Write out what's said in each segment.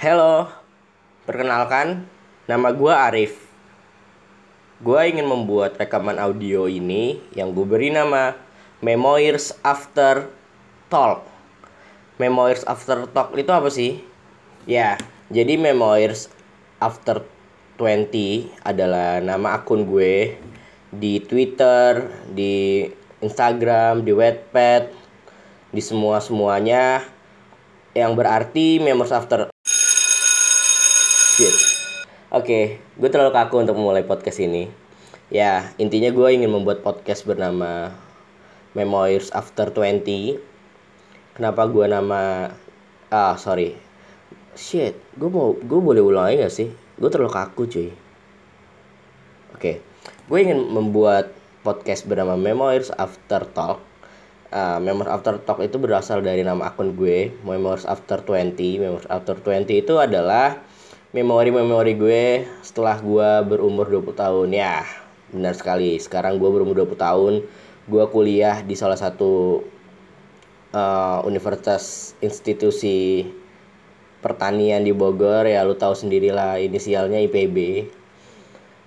Halo, perkenalkan, nama gue Arif. Gue ingin membuat rekaman audio ini yang gue beri nama Memoirs After Talk. Memoirs After Talk itu apa sih? Ya, jadi Memoirs After 20 adalah nama akun gue di Twitter, di Instagram, di Wattpad, di semua-semuanya yang berarti Memoirs After Oke, gue terlalu kaku untuk memulai podcast ini. Ya, intinya gue ingin membuat podcast bernama Memoirs After 20. Kenapa gue nama... Ah, sorry. Shit, gue mau... Gue boleh ulangi gak sih? Gue terlalu kaku cuy. Oke, gue ingin membuat podcast bernama Memoirs After Talk. Uh, Memoirs After Talk itu berasal dari nama akun gue, Memoirs After 20. Memoirs After 20 itu adalah memori-memori gue setelah gue berumur 20 tahun. Ya benar sekali. Sekarang gue berumur 20 tahun. Gue kuliah di salah satu uh, universitas institusi pertanian di Bogor. Ya lu tahu sendirilah inisialnya IPB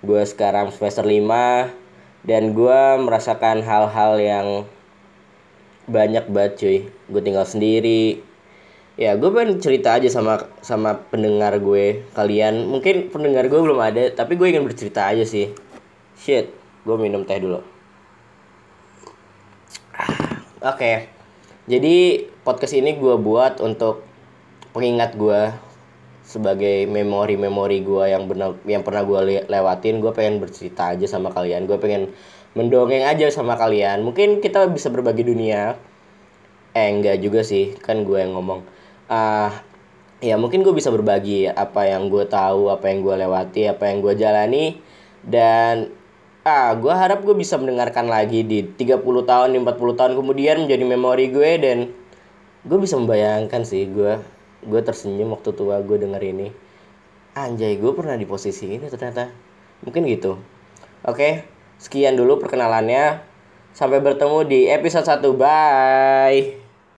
gue sekarang semester 5 dan gue merasakan hal-hal yang banyak banget cuy. Gue tinggal sendiri ya gue pengen cerita aja sama sama pendengar gue kalian. Mungkin pendengar gue belum ada tapi gue ingin bercerita aja sih. Shit gue minum teh dulu. Oke. Okay. jadi podcast ini gue buat untuk pengingat gue sebagai memori-memori gue yang benar yang pernah gue lewatin. Gue pengen bercerita aja sama kalian. Gue pengen mendongeng aja sama kalian. Mungkin kita bisa berbagi dunia. Eh enggak juga sih. Kan gue yang ngomong uh, ya mungkin gue bisa berbagi apa yang gue tahu apa yang gue lewati apa yang gue jalani. Dan ah gue harap gue bisa mendengarkan lagi di 30 tahun di 40 tahun kemudian menjadi memori gue dan gue bisa membayangkan sih gue gue tersenyum waktu tua gue denger ini. Anjay gue pernah di posisi ini ternyata. Mungkin gitu. Oke sekian dulu perkenalannya. Sampai bertemu di episode 1 bye